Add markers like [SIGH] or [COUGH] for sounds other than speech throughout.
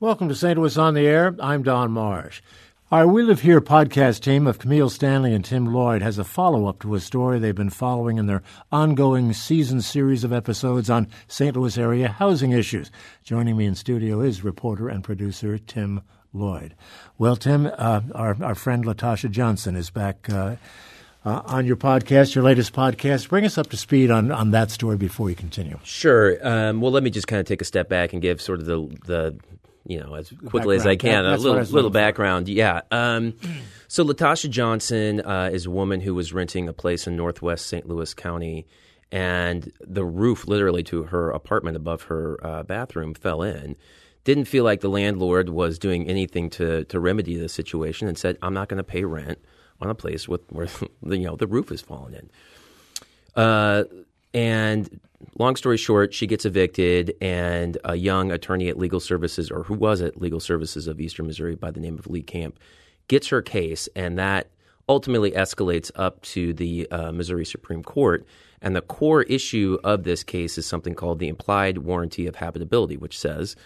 Welcome to St. Louis on the Air. I'm Don Marsh. Our We Live Here podcast team of Camille Stanley and Tim Lloyd has a follow up to a story they've been following in their ongoing season series of episodes on St. Louis area housing issues. Joining me in studio is reporter and producer Tim Lloyd. Well, Tim, uh, our, our friend Latasha Johnson is back. Uh, uh, on your podcast, your latest podcast. Bring us up to speed on, on that story before we continue. Sure. Um, well, let me just kind of take a step back and give sort of the, the you know, as quickly as I can. That- a that's what I little little looking for. background. Yeah. Um, so Latasha Johnson uh, is a woman who was renting a place in Northwest St. Louis County, and the roof, literally to her apartment above her uh, bathroom, fell in. Didn't feel like the landlord was doing anything to to remedy the situation, and said, "I'm not going to pay rent on a place with where [LAUGHS] you know the roof has fallen in." Uh, and long story short, she gets evicted, and a young attorney at Legal Services, or who was at Legal Services of Eastern Missouri by the name of Lee Camp, gets her case, and that ultimately escalates up to the uh, Missouri Supreme Court. And the core issue of this case is something called the implied warranty of habitability, which says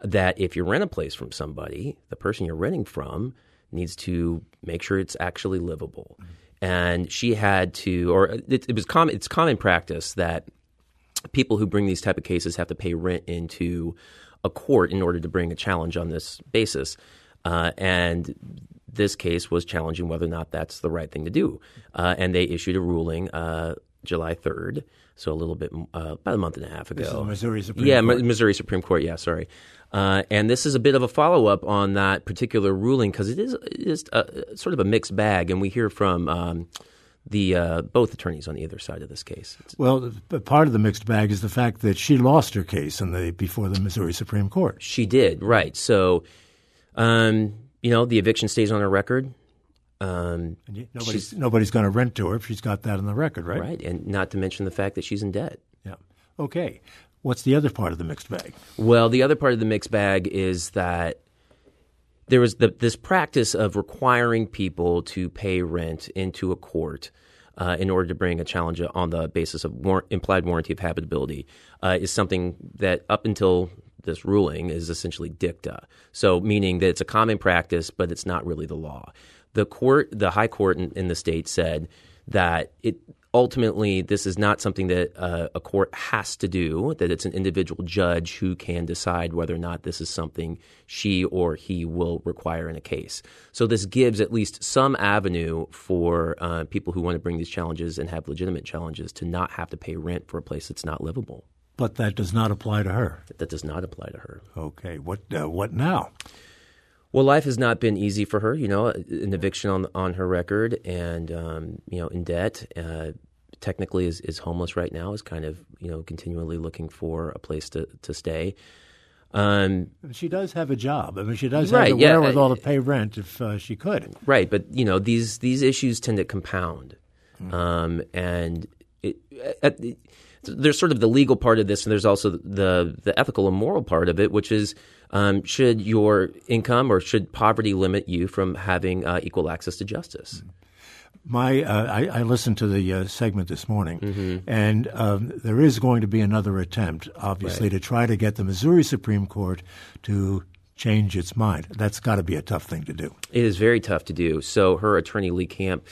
that if you rent a place from somebody, the person you're renting from needs to make sure it's actually livable. And she had to, or it, it was common. It's common practice that people who bring these type of cases have to pay rent into a court in order to bring a challenge on this basis. Uh, and this case was challenging whether or not that's the right thing to do. Uh, and they issued a ruling uh, July 3rd, so a little bit, uh, about a month and a half ago. is Missouri Supreme yeah, Court. Mi- Missouri Supreme Court. Yeah, sorry. Uh, and this is a bit of a follow up on that particular ruling because it is, it is a, sort of a mixed bag, and we hear from um, the uh, both attorneys on either side of this case. Well, part of the mixed bag is the fact that she lost her case in the before the Missouri Supreme Court. She did, right. So, um, you know, the eviction stays on her record. Um, Nobody's, nobody's going to rent to her if she's got that on the record, right? right. And not to mention the fact that she's in debt. Yeah. Okay. What's the other part of the mixed bag? Well, the other part of the mixed bag is that there was the, this practice of requiring people to pay rent into a court uh, in order to bring a challenge on the basis of war- implied warranty of habitability uh, is something that up until this ruling is essentially dicta. So, meaning that it's a common practice, but it's not really the law. The court, the high court in, in the state said that it ultimately this is not something that uh, a court has to do that it's an individual judge who can decide whether or not this is something she or he will require in a case so this gives at least some avenue for uh, people who want to bring these challenges and have legitimate challenges to not have to pay rent for a place that's not livable But that does not apply to her. that does not apply to her Okay. What uh, what now? Well, life has not been easy for her. You know, an eviction on on her record, and um, you know, in debt. Uh, technically, is is homeless right now. Is kind of you know continually looking for a place to to stay. Um, She does have a job. I mean, she does Right, have the yeah, wherewithal uh, to pay rent if uh, she could. right, but you know these these issues tend to compound, Hmm. um, and it, it, there's sort of the legal part of this, and there's also the the ethical and moral part of it, which is um, should your income or should poverty limit you from having uh, equal access to justice? My, uh, I, I listened to the uh, segment this morning, Mm-hmm. and um, there is going to be another attempt, obviously, to try to get the Missouri Supreme Court to change its mind. That's got to be a tough thing to do. It is very tough to do. So her attorney Lee Camp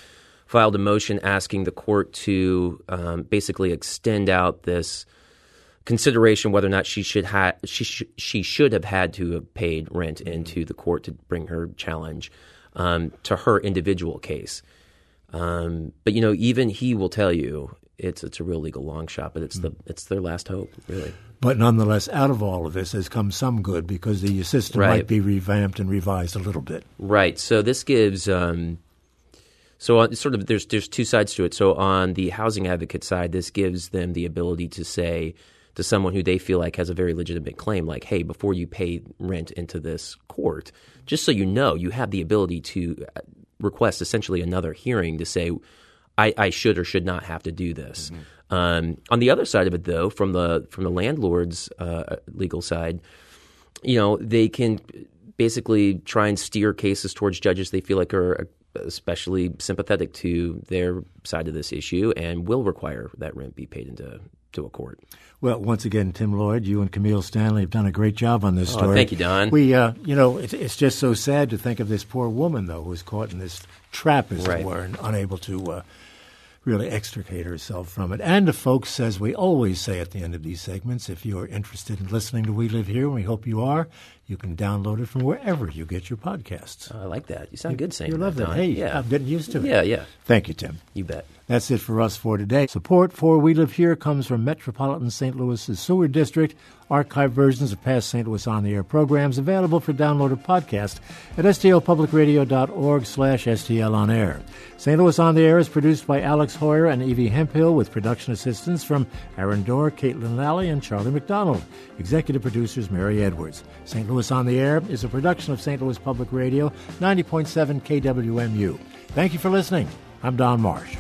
filed a motion asking the court to um, basically extend out this consideration whether or not she should ha- she sh- she should have had to have paid rent into the court to bring her challenge um, to her individual case. Um, but you know, even he will tell you it's it's a real legal long shot, but it's the it's their last hope, really. But nonetheless, out of all of this has come some good because the system Right. might be revamped and revised a little bit. Right. So this gives um, so on, sort of there's there's two sides to it. So on the housing advocate side, this gives them the ability to say to someone who they feel like has a very legitimate claim, like, hey, before you pay rent into this court, just so you know, you have the ability to uh, request essentially another hearing to say, I, I should or should not have to do this. Mm-hmm. Um, on the other side of it, though, from the from the landlord's uh, legal side, you know, they can basically try and steer cases towards judges they feel like are especially sympathetic to their side of this issue and will require that rent be paid into to a court. Well, once again, Tim Lloyd, you and Camille Stanley have done a great job on this oh, story. thank you, Don. We, uh, you know, it, it's just so sad to think of this poor woman though who was caught in this trap, as right. it were, and unable to uh, really extricate herself from it. And folks, as we always say at the end of these segments, if you are interested in listening to We Live Here, and we hope you are, you can download it from wherever you get your podcasts. I like that. You sound good saying you love that. that. Hey, yeah. I'm getting used to it. Yeah, yeah. Thank you, Tim. You bet. That's it for us for today. Support for We Live Here comes from Metropolitan St. Louis's Sewer District. Archive versions of past St. Louis On the Air programs available for download or podcast at stlpublicradio.org slash STL On Air. St. Louis On the Air is produced by Alex Heuer and Evie Hemphill with production assistance from Aaron Dorr, Caitlin Lally, and Charlie McDonald. Executive producers Mary Edwards. St. Louis On the Air is a production of St. Louis Public Radio, 90.7 KWMU. Thank you for listening. I'm Don Marsh.